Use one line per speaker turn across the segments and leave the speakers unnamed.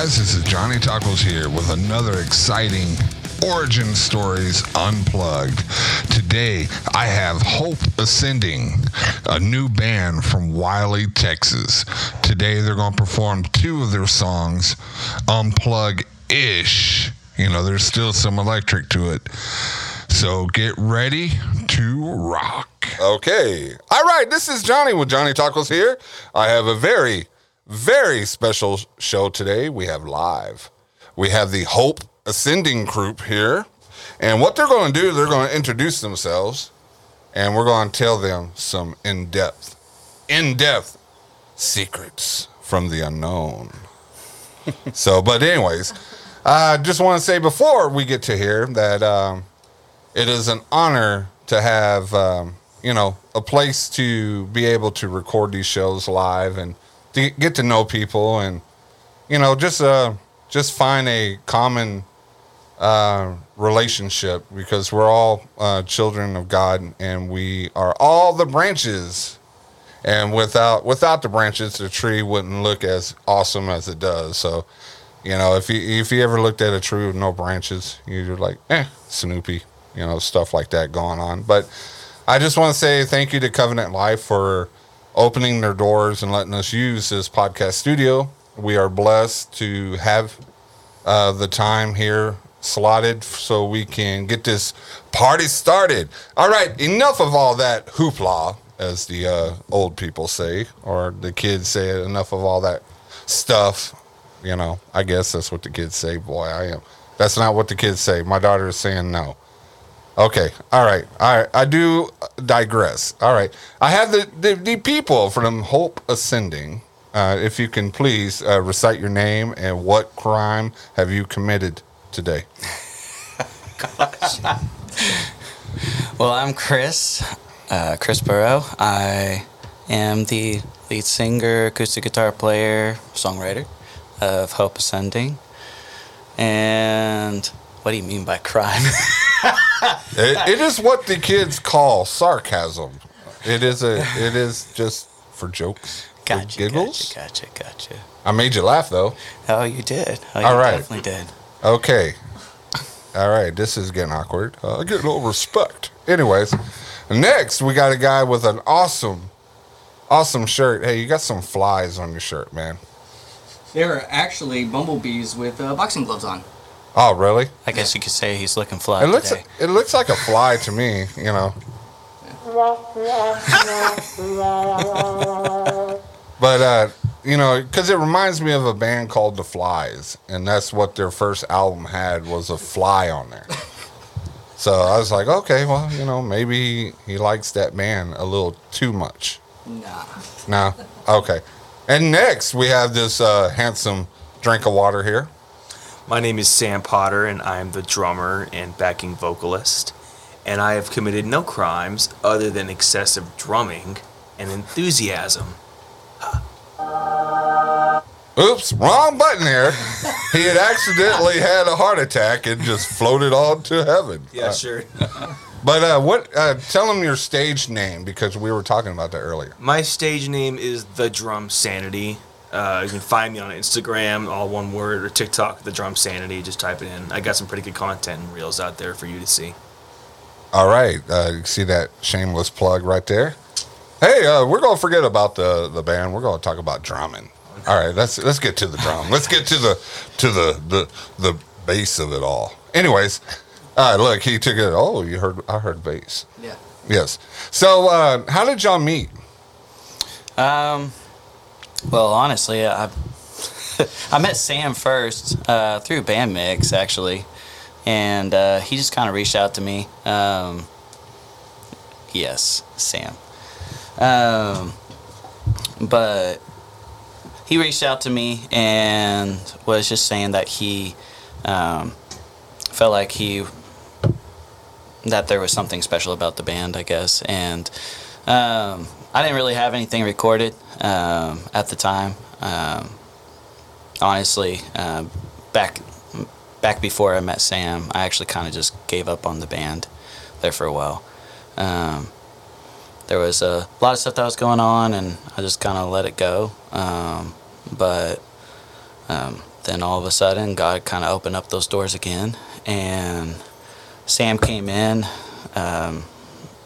Guys? This is Johnny Tacos here with another exciting Origin Stories Unplugged. Today, I have Hope Ascending, a new band from Wylie, Texas. Today, they're going to perform two of their songs, Unplug ish. You know, there's still some electric to it. So get ready to rock. Okay. All right. This is Johnny with Johnny Tacos here. I have a very, very special show today. We have live. We have the Hope Ascending group here. And what they're going to do, they're going to introduce themselves and we're going to tell them some in depth, in depth secrets from the unknown. so, but, anyways, I just want to say before we get to here that um, it is an honor to have um, you know a place to be able to record these shows live and to get to know people and you know just uh just find a common uh, relationship because we're all uh, children of God and we are all the branches. And without without the branches the tree wouldn't look as awesome as it does. So you know if you if you ever looked at a tree with no branches you're like eh snoopy you know stuff like that going on. But i just want to say thank you to covenant life for opening their doors and letting us use this podcast studio we are blessed to have uh, the time here slotted so we can get this party started. All right, enough of all that hoopla, as the uh, old people say, or the kids say, enough of all that stuff. You know, I guess that's what the kids say. Boy, I am. That's not what the kids say. My daughter is saying no. Okay, all right, all right. I do digress. All right, I have the the, the people from Hope Ascending. Uh, if you can please uh, recite your name and what crime have you committed today?
Well, I'm Chris, uh, Chris Burrow. I am the lead singer, acoustic guitar player, songwriter of Hope Ascending. And what do you mean by crime?
it, it is what the kids call sarcasm. It is a. It is just for jokes, for
gotcha,
giggles.
gotcha, gotcha, gotcha.
I made you laugh though.
Oh, you did. Oh, you
All right.
definitely did.
Okay. All right, this is getting awkward. Uh, I get no respect. Anyways, next we got a guy with an awesome, awesome shirt. Hey, you got some flies on your shirt, man.
They're actually bumblebees with uh, boxing gloves on.
Oh, really?
I guess you could say he's looking fly
It looks
today.
it looks like a fly to me, you know. But uh, you know, because it reminds me of a band called The Flies, and that's what their first album had was a fly on there. so I was like, okay, well, you know, maybe he likes that band a little too much.
Nah.
No, okay. And next we have this uh, handsome drink of water here.
My name is Sam Potter, and I am the drummer and backing vocalist. And I have committed no crimes other than excessive drumming and enthusiasm.
Oops, wrong button here. he had accidentally had a heart attack and just floated on to heaven. Uh,
sure.
But uh, what? Uh, tell him your stage name because we were talking about that earlier.
My stage name is The Drum Sanity. Uh, you can find me on Instagram, all one word, or TikTok, The Drum Sanity. Just type it in. I got some pretty good content and reels out there for you to see.
All right, uh, you see that shameless plug right there. Hey, uh, we're gonna forget about the the band. We're gonna talk about drumming. All right, let's let's get to the drum. Let's get to the to the the the base of it all. Anyways, all right, look, he took it. Oh, you heard? I heard bass.
Yeah.
Yes. So, uh, how did y'all meet?
Um, Well, honestly, I I met Sam first uh, through BandMix actually, and uh, he just kind of reached out to me. Um, yes, Sam. Um, but he reached out to me and was just saying that he um, felt like he that there was something special about the band, I guess, and um, I didn't really have anything recorded um, at the time. Um, honestly, uh, back back before I met Sam, I actually kind of just gave up on the band there for a while. Um, there was a lot of stuff that was going on, and I just kind of let it go. Um, but um, then all of a sudden, God kind of opened up those doors again, and Sam came in,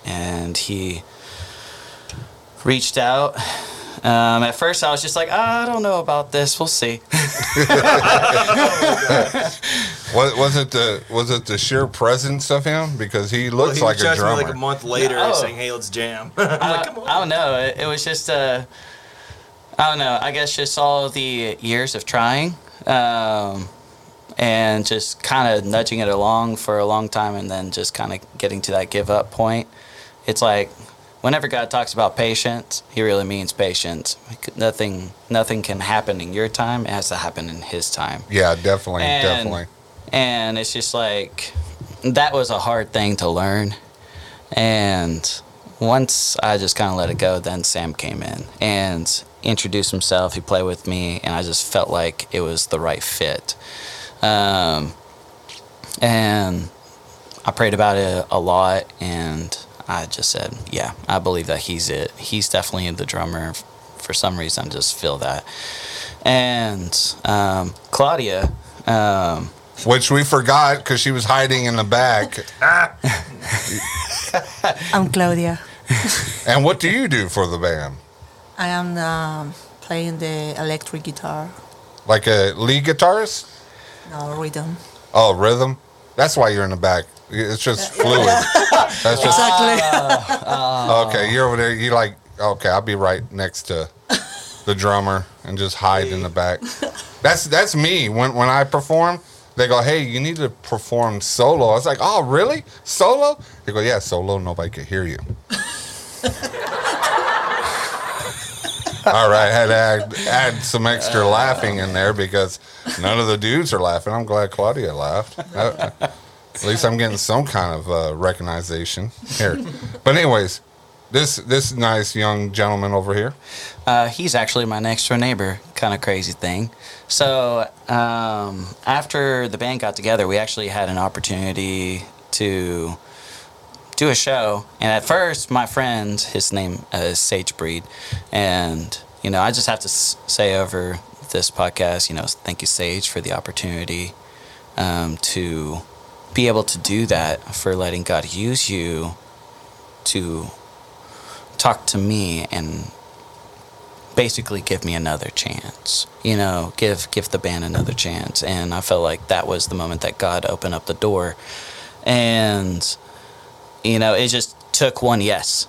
and he reached out. Um, at first, I was just like, I don't know about this. We'll see.
Was, was it the was it the sheer presence of him because he
Well,
looks
he
like a
out me
drummer?
like a month later
Oh.
saying, "Hey, let's jam." I'm
I,
like, "Come on."
I don't know. It, it was just uh, I don't know. I guess just all the years of trying, um, and just kind of nudging it along for a long time, and then just kind of getting to that give up point. It's like whenever God talks about patience, He really means patience. Nothing, nothing can happen in your time. It has to happen in His time.
yeah, definitely,
And-
definitely.
And it's just like that was a hard thing to learn. And once I just kind of let it go, then Sam came in and introduced himself. He played with me, and I just felt like it was the right fit. Um, and I prayed about it a lot, and I just said, "Yeah, I believe that he's it. He's definitely the drummer." For some reason, I just feel that. And um, Claudia. Um,
Which we forgot because she was hiding in the back.
I'm Claudia.
and what do you do for the band?
I am um, playing the electric guitar.
Like a lead guitarist?
No rhythm.
Oh, rhythm. That's why you're in the back. It's just fluid. That's just
Exactly.
okay. You're over there. You like okay? I'll be right next to the drummer and just hide in the back. That's that's me. When when I perform, they go, "Hey, you need to perform solo." I was like, "Oh, really? Solo?" They go, "Yeah, solo. Nobody can hear you." All right, I had to add, add some extra laughing in there because none of the dudes are laughing. I'm glad Claudia laughed. Uh, at least I'm getting some kind of uh, recognition here. But anyways, this this nice young gentleman over here.
Uh, he's actually my next door neighbor. Kind of crazy thing. So um, after the band got together, we actually had an opportunity to do a show. And at first, my friend, his name uh, is Sage Breed, and you know, I just have to say over this podcast, you know, thank you, Sage, for the opportunity um, to be able to do that, for letting God use you to talk to me and basically give me another chance you know give give the band another chance. And i felt like that was the moment that god opened up the door. And you know it just took one yes.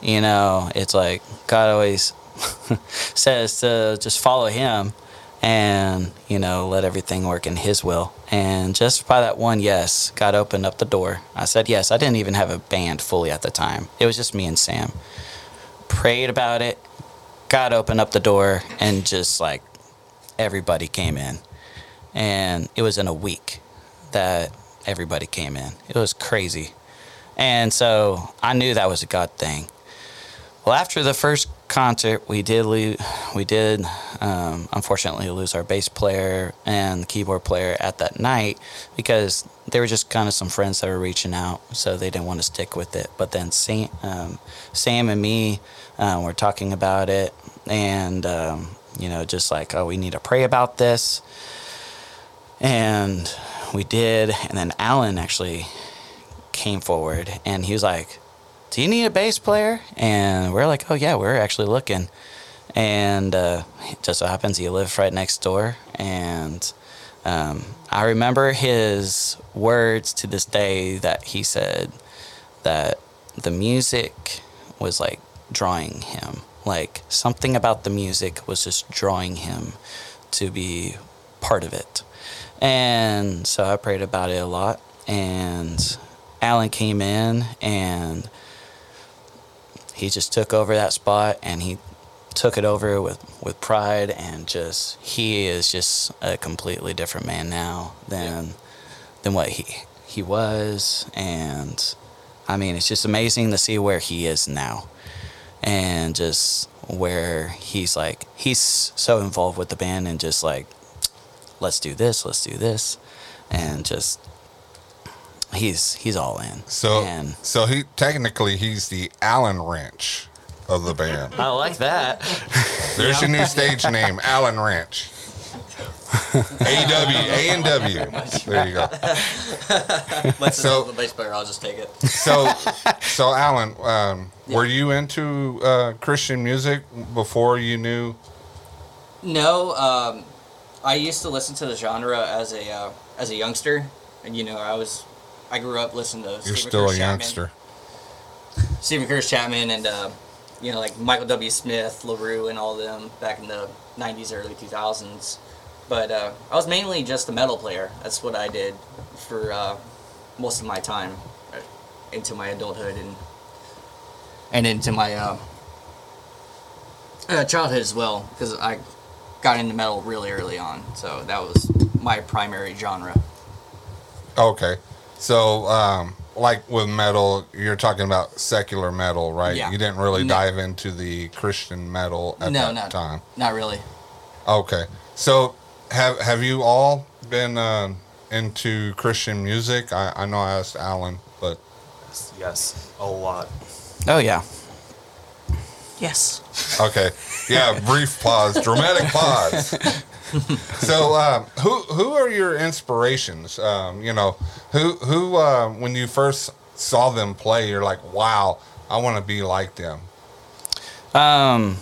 You know it's like god always says to just follow him and you know let everything work in his will and just by that one yes god opened up the door i said yes i didn't even have a band fully at the time it was just me and sam prayed about it God opened up the door and just like everybody came in. And it was in a week that everybody came in. It was crazy. And so I knew that was a God thing. Well, after the first concert, we did lose, we did um, unfortunately lose our bass player and keyboard player at that night because they were just kind of some friends that were reaching out, so they didn't want to stick with it. But then Sam, um, Sam and me um, were talking about it, and um, you know, just like, oh, we need to pray about this, and we did. And then Alan actually came forward, and he was like, "Do you need a bass player?" And we're like, "Oh yeah, we're actually looking." And uh, it just so happens he lived right next door, and um, I remember his words to this day that he said that the music was like drawing him Like something about the music was just drawing him to be part of it. And so I prayed about it a lot. And Alan came in and he just took over that spot and he took it over with, with pride and just he is just a completely different man now than than what he he was. And I mean it's just amazing to see where he is now and just where he's like he's so involved with the band and just like let's do this let's do this. And just he's he's all in
So
and
so he technically he's the Allen Wrench of the band.
I like that
There's your new stage name, Allen Wrench. AW, A and W. There you go.
Let's
So-
the bass player. I'll just take it.
So, so Alan, um, were you into uh, Christian music before you knew?
No, um, I used to listen to the genre as a uh, as a youngster, and you know I was I grew up listening to.
You're
Steven
still a
Curtis Chapman-
youngster.
Steven Curtis Chapman and uh, you know like Michael W. Smith, LaRue, and all them back in the '90s, early 2000s. But uh, I was mainly just a metal player. That's what I did for uh, most of my time uh, into my adulthood and and into my uh, uh, childhood as well because I got into metal really early on. So that was my primary genre.
Okay, so um, like with metal, you're talking about secular metal, right?
Yeah.
You didn't really
No.
dive into the Christian metal at
no,
that
no,
time.
not really.
Okay, so have have you all been uh, into Christian music? I, I know I asked Alan, but
Yes, a lot.
oh yeah
Yes.
okay, yeah. Brief pause, dramatic pause. so, um, who who are your inspirations? Um, you know, who who uh, when you first saw them play, you're like, wow, I want to be like them.
Um,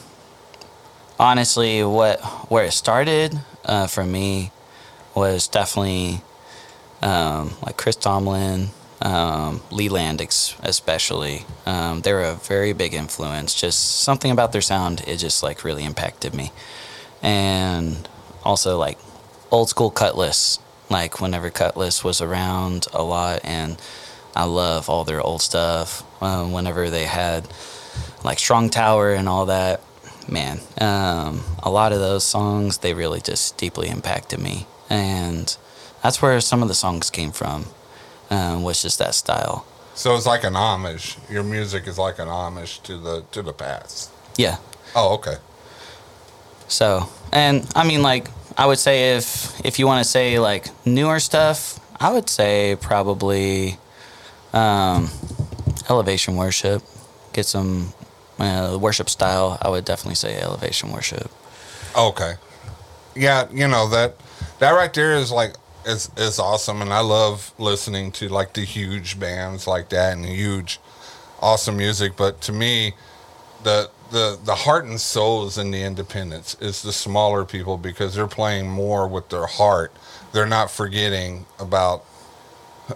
honestly, what where it started uh, for me was definitely um, like Chris Tomlin, um, Leeland ex- especially. Um, they were a very big influence. Just something about their sound, it just like really impacted me, and also like old school Kutless. Like whenever Kutless was around a lot, and I love all their old stuff. Um, whenever they had like Strong Tower and all that. Man, um, a lot of those songs they really just deeply impacted me, and that's where some of the songs came from. Um, was just that style.
So it's like an homage. Your music is like an homage to the to the past.
Yeah.
Oh, okay.
So, and I mean, like, I would say if if you want to say like newer stuff, I would say probably um, elevation worship. Get some uh, worship style. I would definitely say elevation worship.
Okay. Yeah, you know that that right there is like is is awesome and I love listening to like the huge bands like that and huge awesome music, but to me the the the heart and soul is in the independents is the smaller people because they're playing more with their heart. They're not forgetting about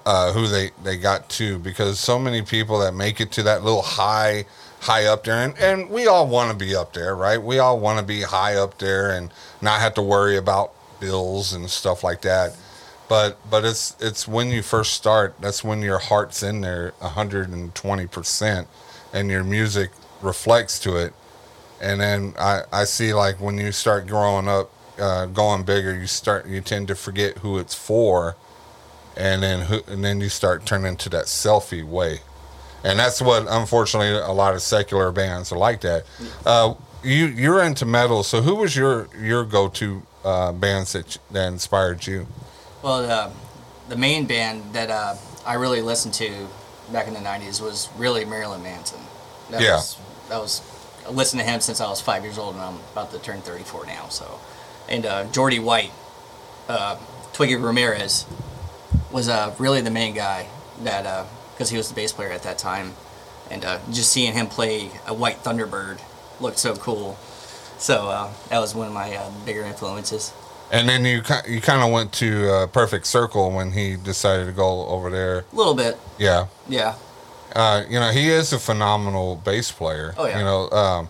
uh, who they, they got to because so many people that make it to that little high high up there and, and we all want to be up there right we all want to be high up there and not have to worry about bills and stuff like that but but it's it's when you first start that's when your heart's in there 120% and your music reflects to it and then I, I see like when you start growing up uh, going bigger you start you tend to forget who it's for and then who, and then you start turning to that selfie way, and that's what unfortunately a lot of secular bands are like that. Uh, you you're into metal, so who was your your go to uh, bands that that inspired you?
Well, the, the main band that uh, I really listened to back in the '90s was really Marilyn Manson. That
Yeah.
Was, that was I listened to him since I was five years old, and I'm about to turn 34 now. So, and uh, Jeordie White, uh, Twiggy Ramirez, was uh, really the main guy that because he was the bass player at that time, and uh, just seeing him play a White Thunderbird looked so cool. So uh, that was one of my uh, bigger influences.
And then you you kind of went to uh, Perfect Circle when he decided to go over there.
A little bit,
Yeah,
yeah.
Uh, you know he is a phenomenal bass player.
Oh, yeah.
You know, um,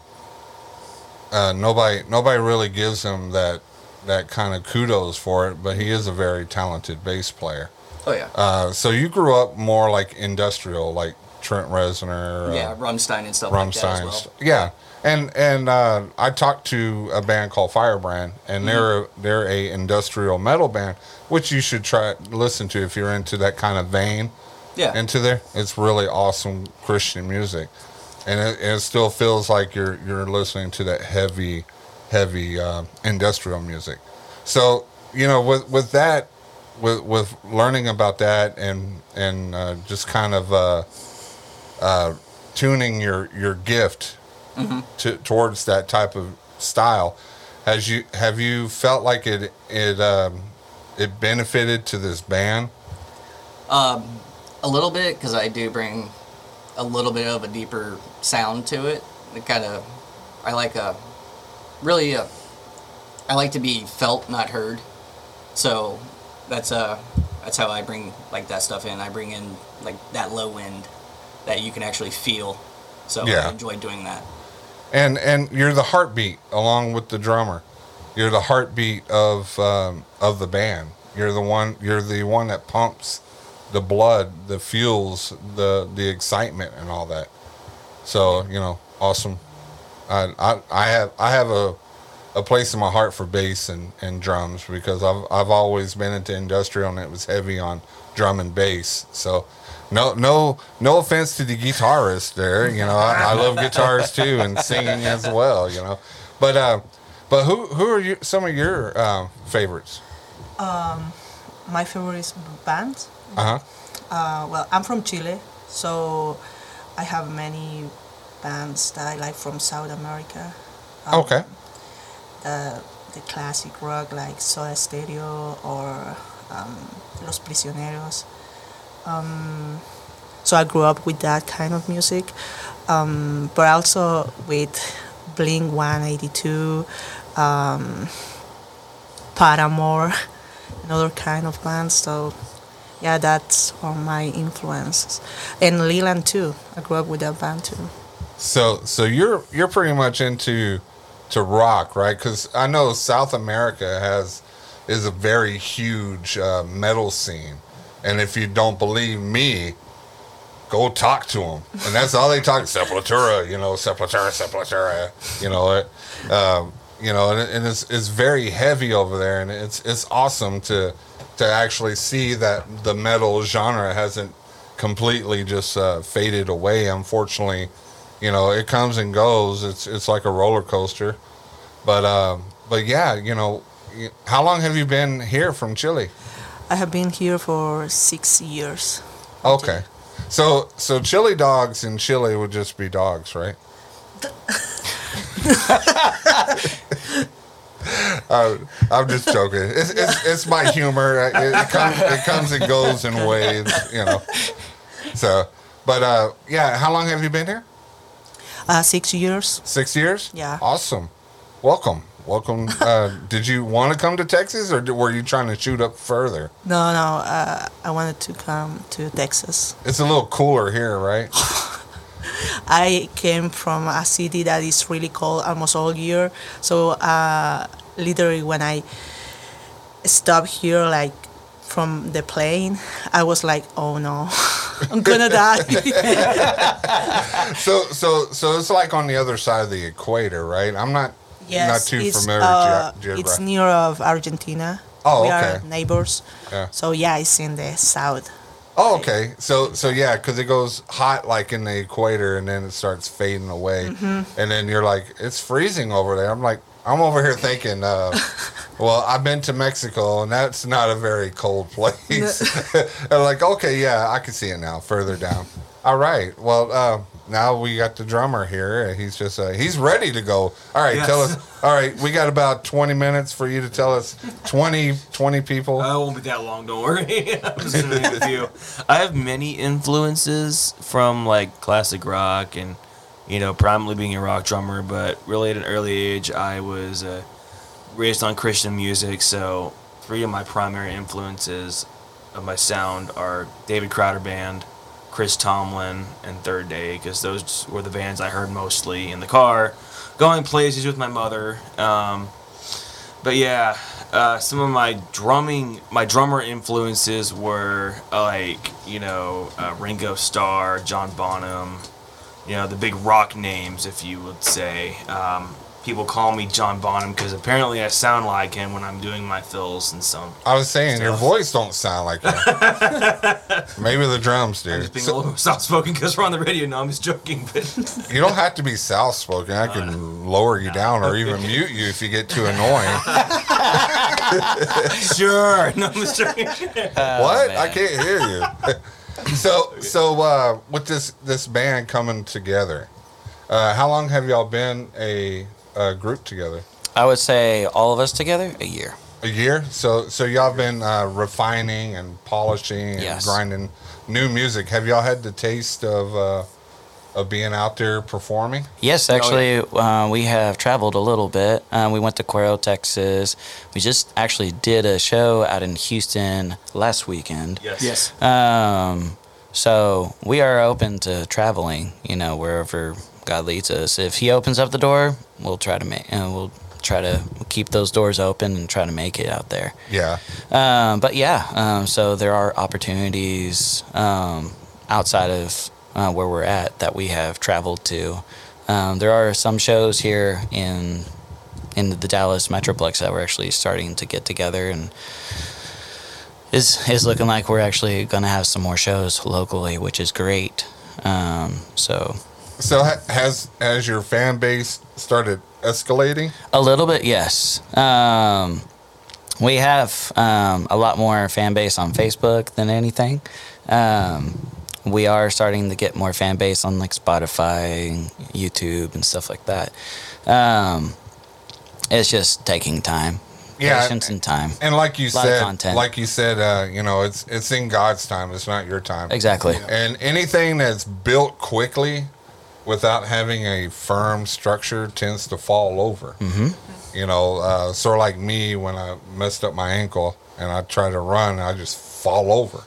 uh, nobody nobody really gives him that that kind of kudos for it, but he is a very talented bass player.
Oh yeah.
Uh, so you grew up more like industrial, like Trent Reznor, uh,
yeah, Rumstein and stuff like that as
Rammstein.
well.
Yeah, and and uh, I talked to a band called Firebrand, and they're they're a industrial metal band, which you should try listen to if you're into that kind of vein
Yeah.
into there. It's really awesome Christian music, and it, it still feels like you're you're listening to that heavy, heavy uh, industrial music. So you know, with with that, with with learning about that, and and uh, just kind of uh, uh, tuning your your gift to towards that type of style, has you have you felt like it it um, it benefited to this band?
Um, a little bit because I do bring a little bit of a deeper sound to it. It kind of, I like a, really a, I like to be felt, not heard. So that's uh that's how I bring like that stuff in. I bring in like that low end that you can actually feel. So
Yeah.
I enjoy doing that.
and and you're the heartbeat along with the drummer you're the heartbeat of um, of the band you're the one you're the one that pumps the blood the fuels the the excitement and all that so you know awesome i i, I have i have a a place in my heart for bass and, and drums because I've I've always been into industrial and it was heavy on drum and bass. So no no no offense to the guitarist there, you know, I, I love guitars too and singing as well, you know. But uh but who who are you some of your uh, favorites?
My favorite is band.
Uh-huh.
Uh, well, I'm from Chile, so I have many bands that I like from South America. Um,
Okay.
The the classic rock like Soda Stereo or um, Los Prisioneros. Um, so I grew up with that kind of music, um, but also with Blink 182, um, Paramore, and other kind of bands. So yeah, that's all my influences. And Leeland too. I grew up with that band too.
So so you're you're pretty much into to rock, right? Because I know South America has is a very huge uh, metal scene, and if you don't believe me, go talk to them. And that's all they talk Sepultura, you know, Sepultura, Sepultura, you know it. Um, you know, and, and it's it's very heavy over there, and it's it's awesome to to actually see that the metal genre hasn't completely just uh, faded away. Unfortunately, you know, it comes and goes. It's it's like a roller coaster. But um, but yeah, you know, how long have you been here from Chile?
I have been here for six years.
Okay, so so chili dogs in Chile would just be dogs, right? Uh, I'm just joking. It's, it's, it's my humor. It, it, comes, it comes and goes in waves, you know. So, but uh, yeah, how long have you been here?
Uh, six years.
Six years?
Yeah.
Awesome. Welcome. Welcome. Uh, did you want to come to Texas or were you trying to shoot up further?
No, no. Uh, I wanted to come to Texas.
It's a little cooler here, right?
I came from a city that is really cold almost all year. So uh, literally, when I stopped here, like from the plane, I was like, "Oh no, I'm gonna die."
So, so, so it's like on the other side of the equator, right? I'm not
yes,
not too
it's,
familiar
uh,
ge-
It's near of Argentina.
Oh,
we
okay.
are neighbors.
Yeah.
So yeah, it's in the south.
Oh, okay. So, so yeah, because it goes hot like in the equator, and then it starts fading away,
Mm-hmm.
and then you're like, it's freezing over there. I'm like, I'm over here thinking, uh, well, I've been to Mexico, and that's not a very cold place. I'm like, okay, yeah, I can see it now. Further down. All right. Well, uh, now we got the drummer here. He's just uh, he's ready to go. All right, tell us. All right, we got about 20 minutes for you to tell us 20, 20 people.
I won't be that long, don't worry. I'm just gonna name a. I have many influences from like classic rock and you know, primarily being a rock drummer, but really at an early age I was uh, raised on Christian music, so three of my primary influences of my sound are David Crowder Band, Chris Tomlin, and Third Day because those were the bands I heard mostly in the car, going places with my mother. Um, but yeah, uh, some of my drumming, my drummer influences were like you know uh, Ringo Starr, John Bonham, you know the big rock names, if you would say. Um, people call me John Bonham because apparently I sound like him when I'm doing my fills and some.
I was saying your voice don't sound like that. Maybe the drums do.
I'm just being
So-
a little soft spoken because we're on the radio. No, I'm just joking. But
you don't have to be soft spoken. I can lower you down or even mute you if you get too annoying.
sure, no, I'm just joking.
what? I can't hear you. so so uh, with this this band coming together, uh, how long have y'all been a, a group together?
I would say all of us together a year.
A year. So so y'all been uh, refining and polishing and
Yes.
grinding new music. Have y'all had the taste of uh, of being out there performing?
Yes, actually, uh, we have traveled a little bit. Uh, we went to Cuero, Texas. We just actually did a show out in Houston last weekend.
yes.
Yes.
Um, so we are open to traveling. You know, wherever God leads us. If He opens up the door, we'll try to make. Uh, we'll try to keep those doors open and try to make it out there.
Yeah.
Um, but yeah, um, so there are opportunities um, outside of uh, where we're at that we have traveled to. Um, there are some shows here in in the Dallas Metroplex that we're actually starting to get together and is is looking like we're actually going to have some more shows locally, which is great. Um, so
So ha- has has your fan base started escalating?
A little bit, yes. Um, we have um, a lot more fan base on Facebook than anything. Um, we are starting to get more fan base on like Spotify, and YouTube, and stuff like that. Um, it's just taking time,
Yeah,
patience, and time.
And like you said, like you said, uh, you know, it's it's in God's time. It's not your time.
Exactly.
And anything that's built quickly without having a firm structure tends to fall over. Mm-hmm. You know, uh, sort of like me when I messed up my ankle and I try to run, I just fall over.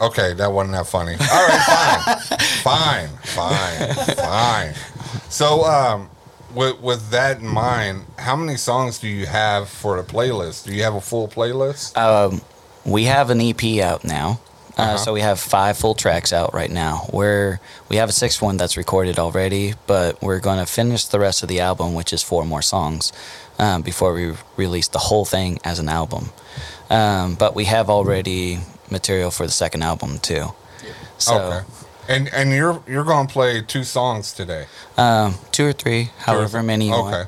Okay, that wasn't that funny. All right, fine, fine, fine, fine. So, um, with with that in mind, how many songs do you have for the playlist? Do you have a full playlist?
Um, we have an EP out now. Uh,
Uh-huh.
So we have five full tracks out right now. We're we have a sixth one that's recorded already, but we're going to finish the rest of the album, which is four more songs, um, before we release the whole thing as an album. Um, but we have already material for the second album too. So
okay. And and you're you're gonna play two songs today.
um, two or three, however many you
Okay.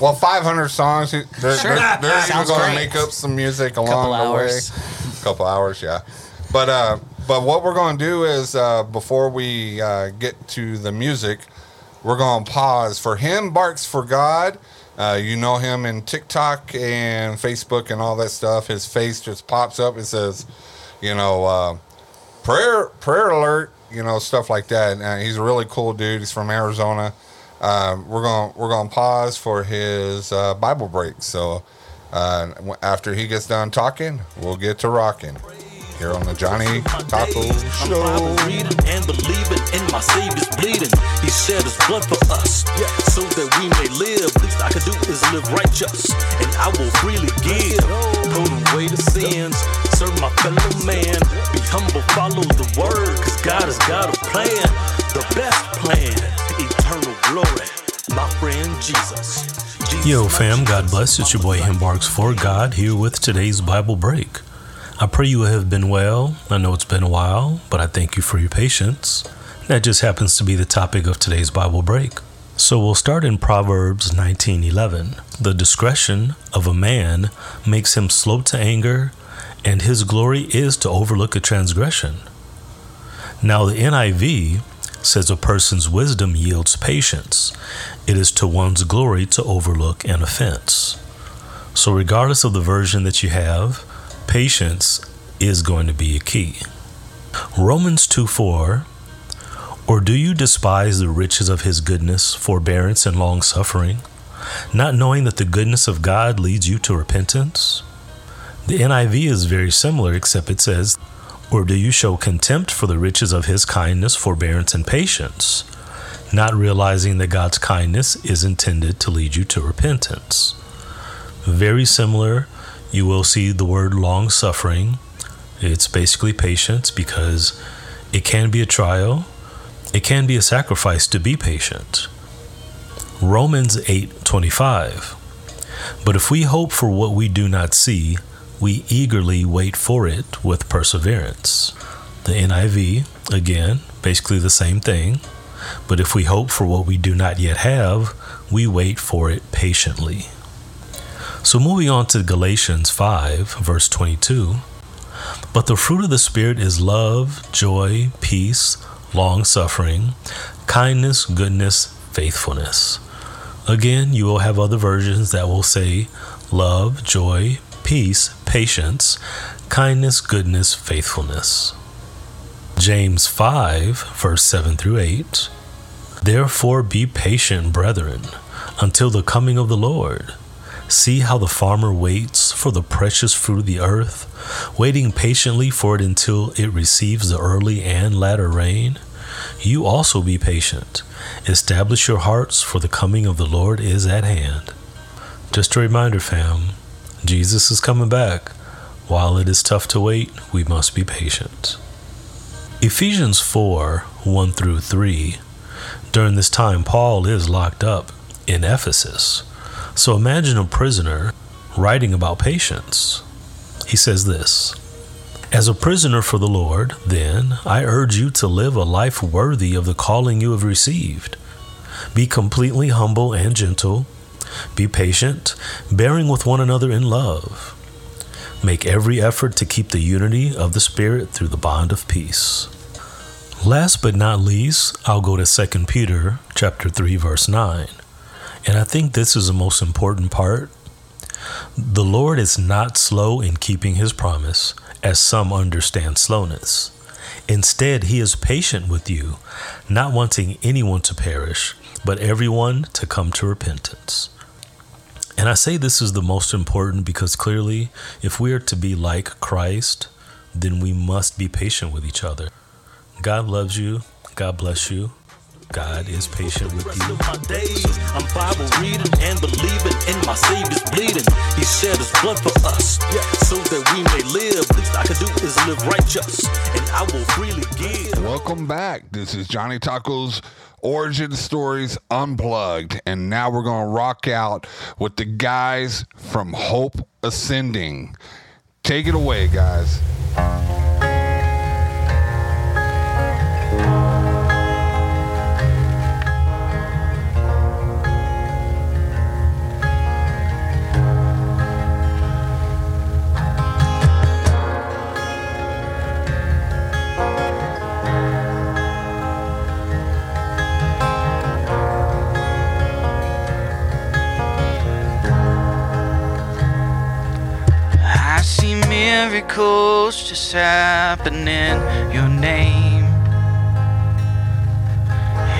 Well, 500 songs. They're,
Sure.
they're, they're even going to make up some music along the way.
A Couple
the
hours.
way. Couple hours, yeah. But uh, but what we're to do is uh, before we uh, get to the music, we're to pause for him. Barks for God. Uh, you know him in TikTok and Facebook and all that stuff. His face just pops up. It says, you know, uh, prayer prayer alert. You know stuff like that. Uh, he's a really cool dude. He's from Arizona. Um, we're to we're to pause for his uh, Bible break. So uh, after he gets done talking, we'll get to rocking here on the Johnny Taco Show.
reading and believing in my Savior's bleeding. He shed his blood for us, so that we may live. Least I can do is live righteous, and I will freely give. Put away the sins, serve my fellow man. Be humble, follow the word, cause God has got a plan. The best plan, eternal glory. My friend Jesus. Jesus
Yo, fam, God bless. It's your boy Hembarks for God here with today's Bible break. I pray you have been well. I know it's been a while, but I thank you for your patience. That just happens to be the topic of today's Bible break. So we'll start in Proverbs 19:11. The discretion of a man makes him slow to anger, and his glory is to overlook a transgression. Now the NIV says a person's wisdom yields patience. It is to one's glory to overlook an offense. So, regardless of the version that you have, patience is going to be a key. Romans 2 4 Or do you despise the riches of his goodness, forbearance, and long suffering, not knowing that the goodness of God leads you to repentance? The NIV is very similar, except it says, Or do you show contempt for the riches of his kindness, forbearance, and patience, not realizing that God's kindness is intended to lead you to repentance? Very similar, you will see the word long suffering. It's basically patience because it can be a trial, it can be a sacrifice to be patient. Romans 8:25 But if we hope for what we do not see, we eagerly wait for it with perseverance. The NIV, again, basically the same thing. But if we hope for what we do not yet have, we wait for it patiently. So moving on to Galatians 5, verse 22. But the fruit of the Spirit is love, joy, peace, long suffering, kindness, goodness, faithfulness. Again, you will have other versions that will say love, joy, peace, patience, kindness, goodness, faithfulness. James 5, verse 7 through 8. Therefore be patient, brethren, until the coming of the Lord. See how the farmer waits for the precious fruit of the earth, waiting patiently for it until it receives the early and latter rain. You also be patient. Establish your hearts, for the coming of the Lord is at hand. Just a reminder, fam Jesus is coming back. While it is tough to wait, we must be patient. Ephesians 4 1 through 3. During this time, Paul is locked up in Ephesus. So imagine a prisoner writing about patience. He says this As a prisoner for the Lord, then, I urge you to live a life worthy of the calling you have received. Be completely humble and gentle. Be patient, bearing with one another in love. Make every effort to keep the unity of the Spirit through the bond of peace. Last but not least, I'll go to 2 Peter chapter 3 verse 9. And I think this is the most important part. The Lord is not slow in keeping his promise, as some understand slowness. Instead, he is patient with you, not wanting anyone to perish, but everyone to come to repentance. And I say this is the most important because clearly, if we are to be like Christ, then we must be patient with each other. God loves you. God bless you. God is patient with you.
my days. I'm Bible reading and believing in my Savior's bleeding. He shed his blood for us, so that we may live. Least I can do is live righteous, and I will freely give.
Welcome back. This is Johnny Taco's Origin Stories Unplugged. And now we're going to rock out with the guys from Hope Ascending. Take it away, guys.
Miracles just happen in your name.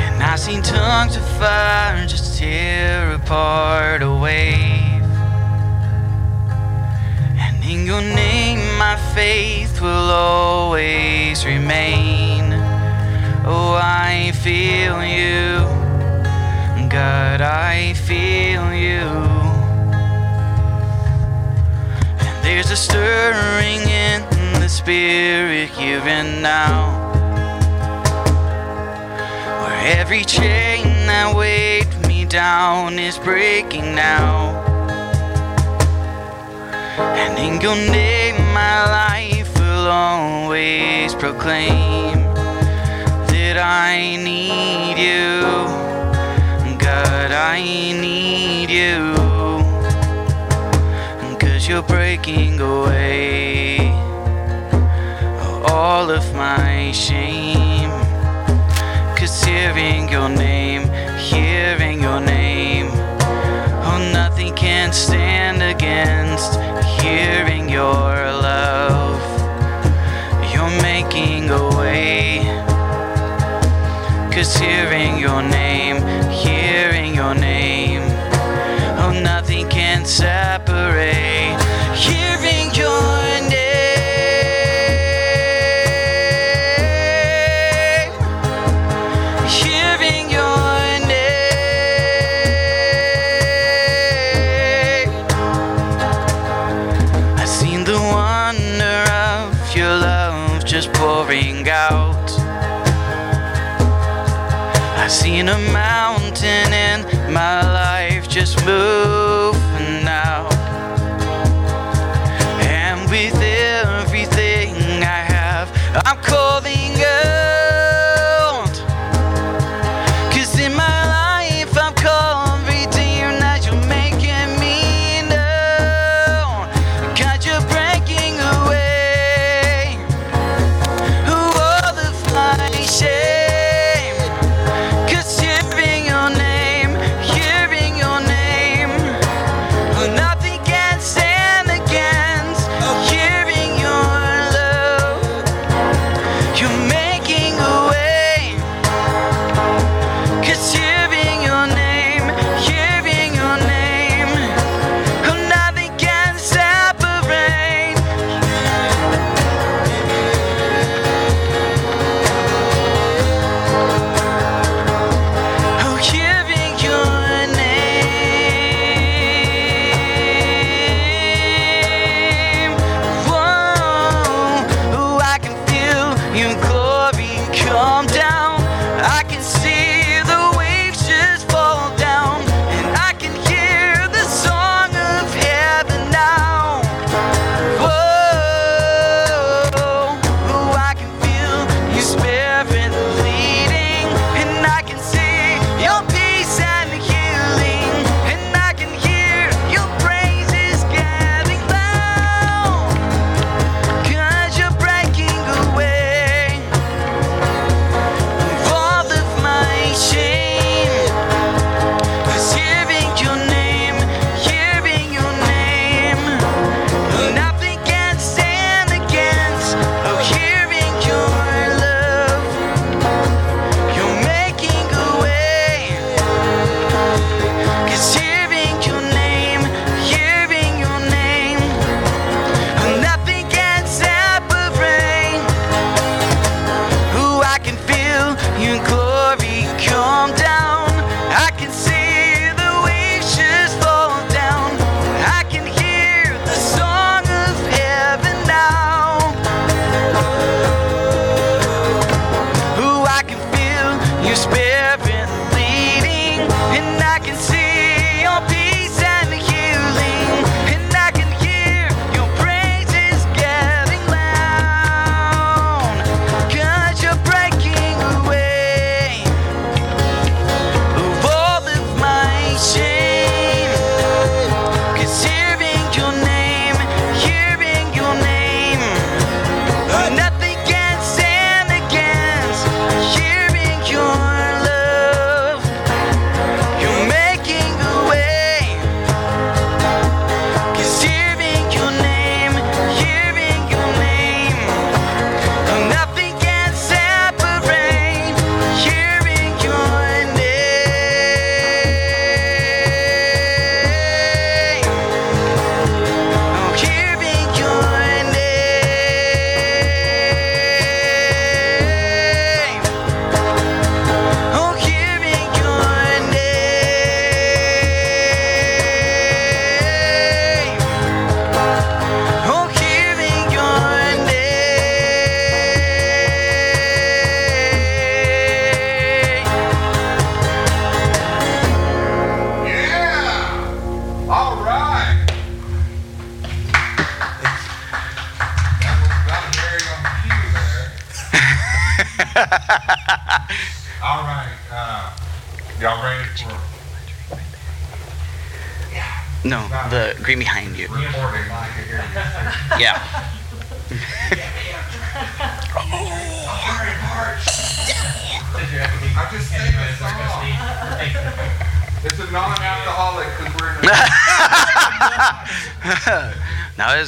And I've seen tongues of fire just tear apart a wave. And in your name, my faith will always remain. Oh, I feel you. God, I feel you. There's a stirring in the spirit here and now. Where every chain that weighed me down is breaking now. And in your name, my life will always proclaim that I need you. God, I need you. You're breaking away all of my shame. Cause hearing your name, hearing your name, oh, nothing can stand against hearing your love. You're making a way. Cause hearing your name,
seen a mountain in my life just
move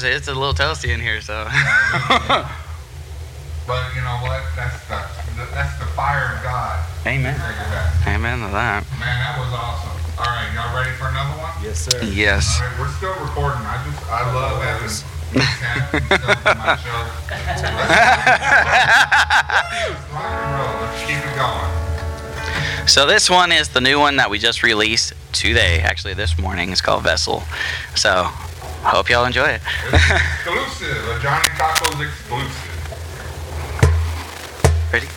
is. It's a
little toasty in here, so.
but you know what? That's the, that's the fire of God.
Amen. Amen to that.
Man, that was awesome. All right, y'all ready for another one?
Yes, sir.
Yes.
All right, we're still recording. I just, I love oh, having it.
So this one is the new one that we just released today. Actually, this morning. It's called Vessel. So Hope y'all enjoy it.
exclusive, a Johnny Tacos exclusive.
Ready?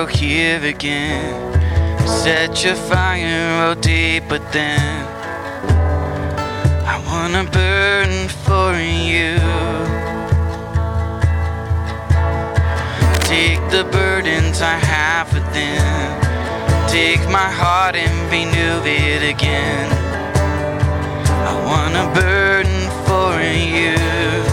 Fire here again. Set your fire out deep within. I wanna burn for you. Take the burdens I have within. Take my heart and renew it again. I wanna burn for you.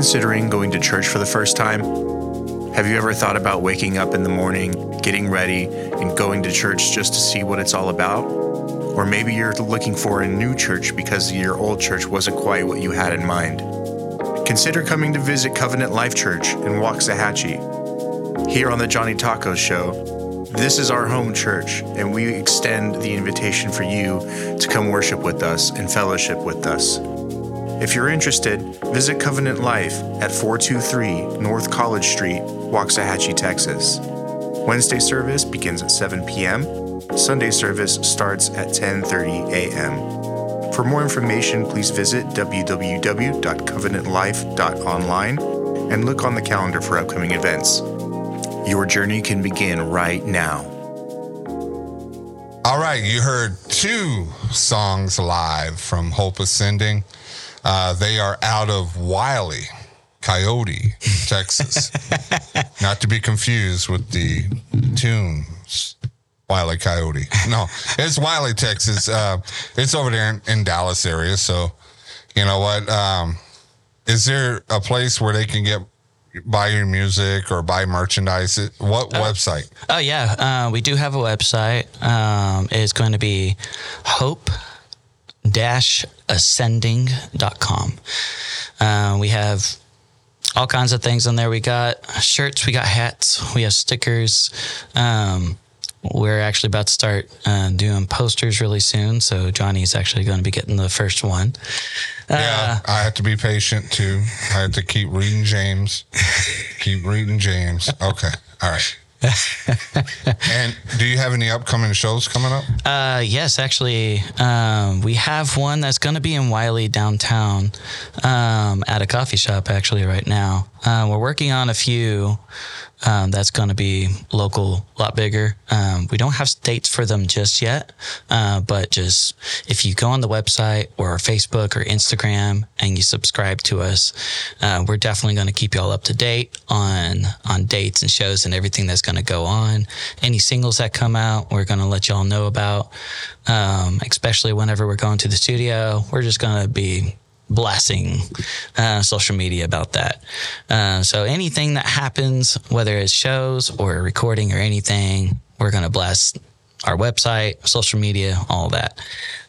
Considering going to church for the first time? Have you ever thought about waking up in the morning, getting ready, and going to church just to see what it's all about? Or maybe you're looking for a new church because your old church wasn't quite what you had in mind. Consider coming to visit Covenant Life Church in Waxahachie. Here on the Johnny Tacos Show, this is our home church, and we extend the invitation for you to come worship with us and fellowship with us. If you're interested, visit Covenant Life at 423 North College Street, Waxahachie, Texas. Wednesday service begins at 7 p.m. Sunday service starts at 10:30 a.m. For more information, please visit www.covenantlife.online and look on the calendar for upcoming events. Your journey can begin right now.
All right, you heard two songs live from Hope Ascending. Uh, they are out of Wylie, Coyote, Texas. Not to be confused with the tunes. Wiley Coyote. No, it's Wylie, Texas. Uh, it's over there in, in Dallas area. So, you know what? Um, is there a place where they can get buy your music or buy merchandise? What website?
Oh yeah, uh, we do have a website. Um, it's going to be hope ascending.com. Uh, we have all kinds of things on there. We got shirts, we got hats, we have stickers. Um, we're actually about to start uh, doing posters really soon. So Johnny's actually going to be getting the first one.
Yeah,
Uh,
I have to be patient too. I have to keep reading James. keep reading James. Okay. All right. and do you have any upcoming shows coming up?
Uh, yes, actually, um, we have one that's going to be in Wylie downtown um, at a coffee shop, actually, right now. Uh, we're working on a few um, that's going to be local, a lot bigger. Um, we don't have dates for them just yet, uh, but just if you go on the website or Facebook or Instagram and you subscribe to us, uh, we're definitely going to keep you all up to date on on dates and shows and everything that's going to go on. Any singles that come out, we're going to let y'all know about. Um, especially whenever we're going to the studio, we're just going to be blasting uh, social media about that. Uh, so anything that happens, whether it's shows or a recording or anything, we're going to blast our website, social media, all that.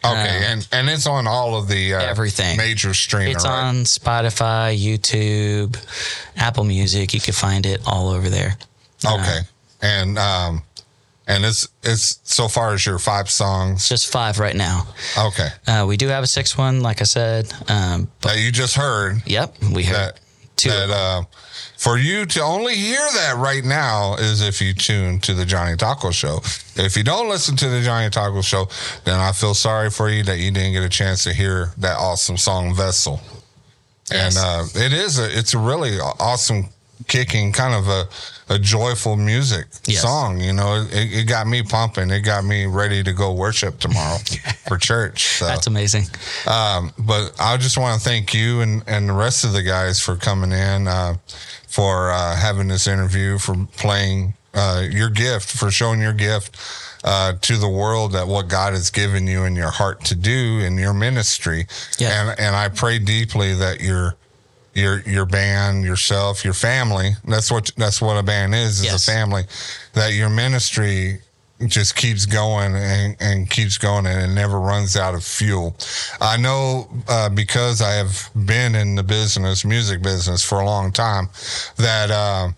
Okay, and and it's on all of the uh,
Everything.
major streaming.
It's
right?
on Spotify, YouTube, Apple Music. You can find it all over there.
Okay, and um, and it's it's so far as your five songs.
Just five right now.
Okay,
Uh, we do have a sixth one, like I said. Um, but
that you just heard.
yep, we heard
That
two.
that uh, for you to only hear that right now is if you tune to the Johnny Taco Show. If you don't listen to the Johnny Taco Show, then I feel sorry for you that you didn't get a chance to hear that awesome song "Vessel." And uh, it is a it's a really awesome, kicking kind of a a joyful music
Yes.
song. You know, it, it got me pumping. It got me ready to go worship tomorrow for church. So.
That's amazing.
Um, but I just want to thank you and, and the rest of the guys for coming in, uh, for uh, having this interview, for playing uh, your gift, for showing your gift uh, to the world that what God has given you in your heart to do in your ministry.
Yeah.
And and I pray deeply that your your your band, yourself, your family. That's what that's what a band is, is
Yes.
a family. That your ministry just keeps going and, and keeps going and it never runs out of fuel. I know uh, because I have been in the business, music business for a long time, that uh,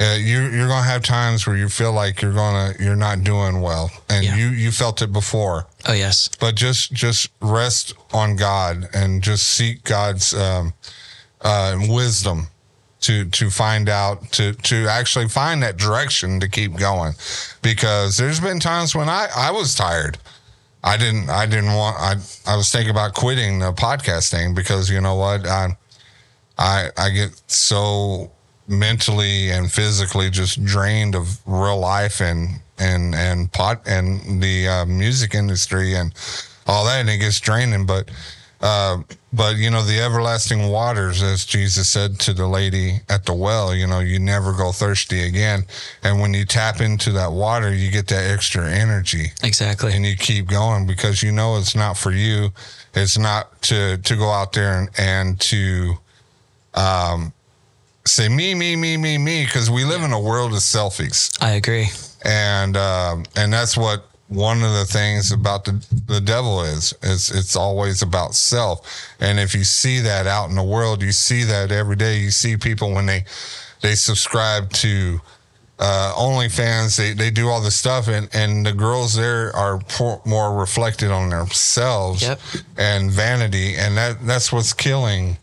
uh, you're you're gonna have times where you feel like you're gonna you're not doing well, and
Yeah.
you you felt it before
Oh yes.
but just just rest on God and just seek God's um, uh, wisdom to to find out to to actually find that direction to keep going because there's been times when I I was tired. I didn't I didn't want I I was thinking about quitting the podcast thing because you know what I I I get so mentally and physically just drained of real life and and and pot and the uh, music industry and all that and it gets draining but uh, but you know the everlasting waters as jesus said to the lady at the well you know you never go thirsty again and when you tap into that water you get that extra energy
Exactly.
and you keep going because you know it's not for you. It's not to to go out there and, and to um, say me, me, me, me, me, because we live in a world of selfies,
I agree.
and um, and that's what one of the things about the the devil is. It's it's always about self, and if you see that out in the world, you see that every day. You see people when they they subscribe to uh, OnlyFans. They they do all this stuff, and and the girls there are more reflected on themselves
Yep.
and vanity, and that that's what's killing.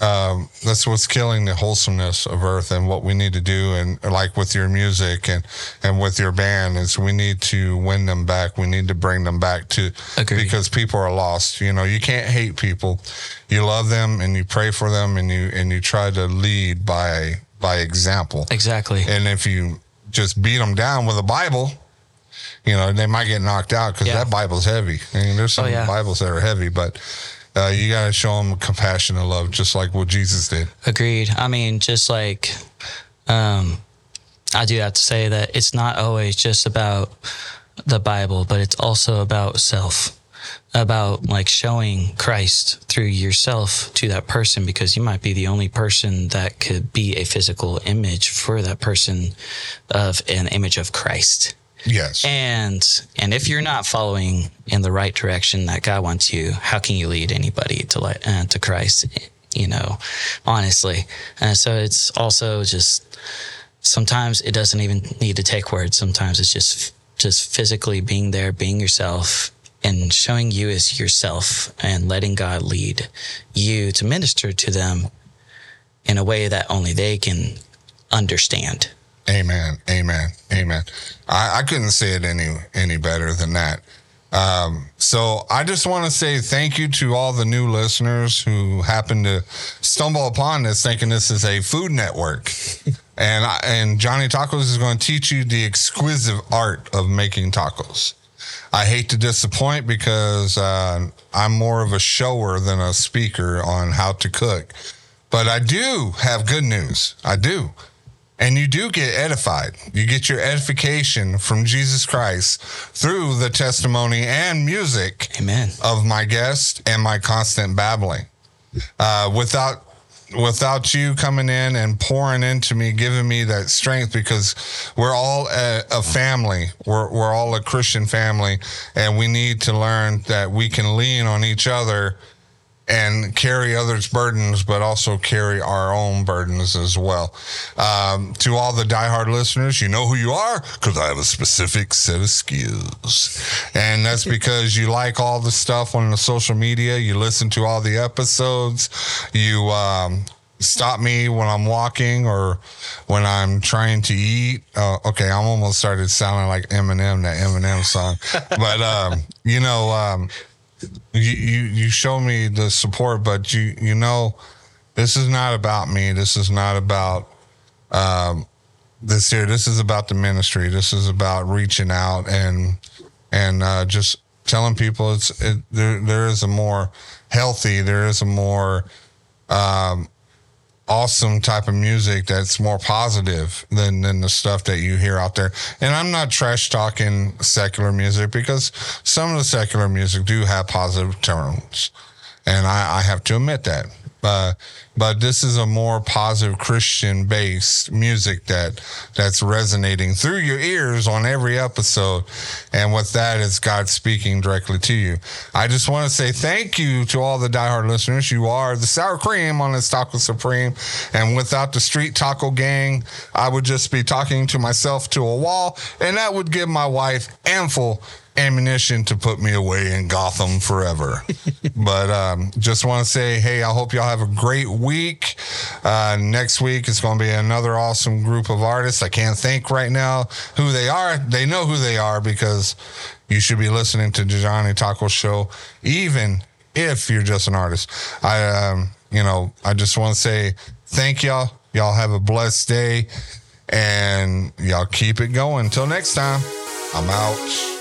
Um, that's what's killing the wholesomeness of Earth, and what we need to do, and like with your music and and with your band, is we need to win them back. We need to bring them back to
Agreed.
because people are lost. You know, you can't hate people. You love them, and you pray for them, and you and you try to lead by by example.
Exactly.
And if you just beat them down with a Bible, you know, they might get knocked out because
Yeah.
that Bible's heavy. I mean, there's some
Oh, yeah.
Bibles that are heavy, but uh, you got to show them compassion and love, just like what Jesus did.
Agreed. I mean, just like, um, I do have to say that it's not always just about the Bible, but it's also about self, about like showing Christ through yourself to that person because you might be the only person that could be a physical image for that person of an image of Christ.
Yes.
And and if you're not following in the right direction that God wants you, how can you lead anybody to like uh, to Christ? You know, honestly. And so it's also just sometimes it doesn't even need to take words. Sometimes it's just just physically being there, being yourself, and showing you as yourself, and letting God lead you to minister to them in a way that only they can understand.
Amen. Amen. Amen. I, I couldn't say it any any better than that. Um, so I just want to say thank you to all the new listeners who happen to stumble upon this, thinking this is a food network. and I, and Johnny Tacos is going to teach you the exquisite art of making tacos. I hate to disappoint because uh, I'm more of a shower than a speaker on how to cook. But I do have good news. I do. And you do get edified. You get your edification from Jesus Christ through the testimony and music
Amen.
of my guest and my constant babbling. Uh, without without you coming in and pouring into me, giving me that strength, because we're all a, a family. We're we're all a Christian family, and we need to learn that we can lean on each other and carry others' burdens, but also carry our own burdens as well. Um, to all the diehard listeners, you know who you are because I have a specific set of skills. And that's because you like all the stuff on the social media, you listen to all the episodes, you, um, Stop me when I'm walking or when I'm trying to eat. Uh, okay, I'm almost started sounding like Eminem, that Eminem song. but um, you know, um, you, you you show me the support, but you you know, this is not about me. This is not about um, this here. This is about the ministry. This is about reaching out and and uh, just telling people it's it, there. There is a more healthy. There is a more um, awesome type of music that's more positive than than the stuff that you hear out there. And I'm not trash talking secular music because some of the secular music do have positive tones, and I, I have to admit that. Uh, but this is a more positive Christian based music that that's resonating through your ears on every episode. And with that is God speaking directly to you. I just want to say thank you to all the diehard listeners. You are the sour cream on this Taco Supreme. And without the street taco gang, I would just be talking to myself to a wall, and that would give my wife ample ammunition to put me away in Gotham forever. but um, just want to say, hey, I hope y'all have a great week. Uh, next week is going to be another awesome group of artists. I can't think right now who they are. They know who they are because you should be listening to the Johnny Taco Show, even if you're just an artist. I, um, you know, I just want to say thank y'all. Y'all have a blessed day and y'all keep it going. Until next time, I'm out.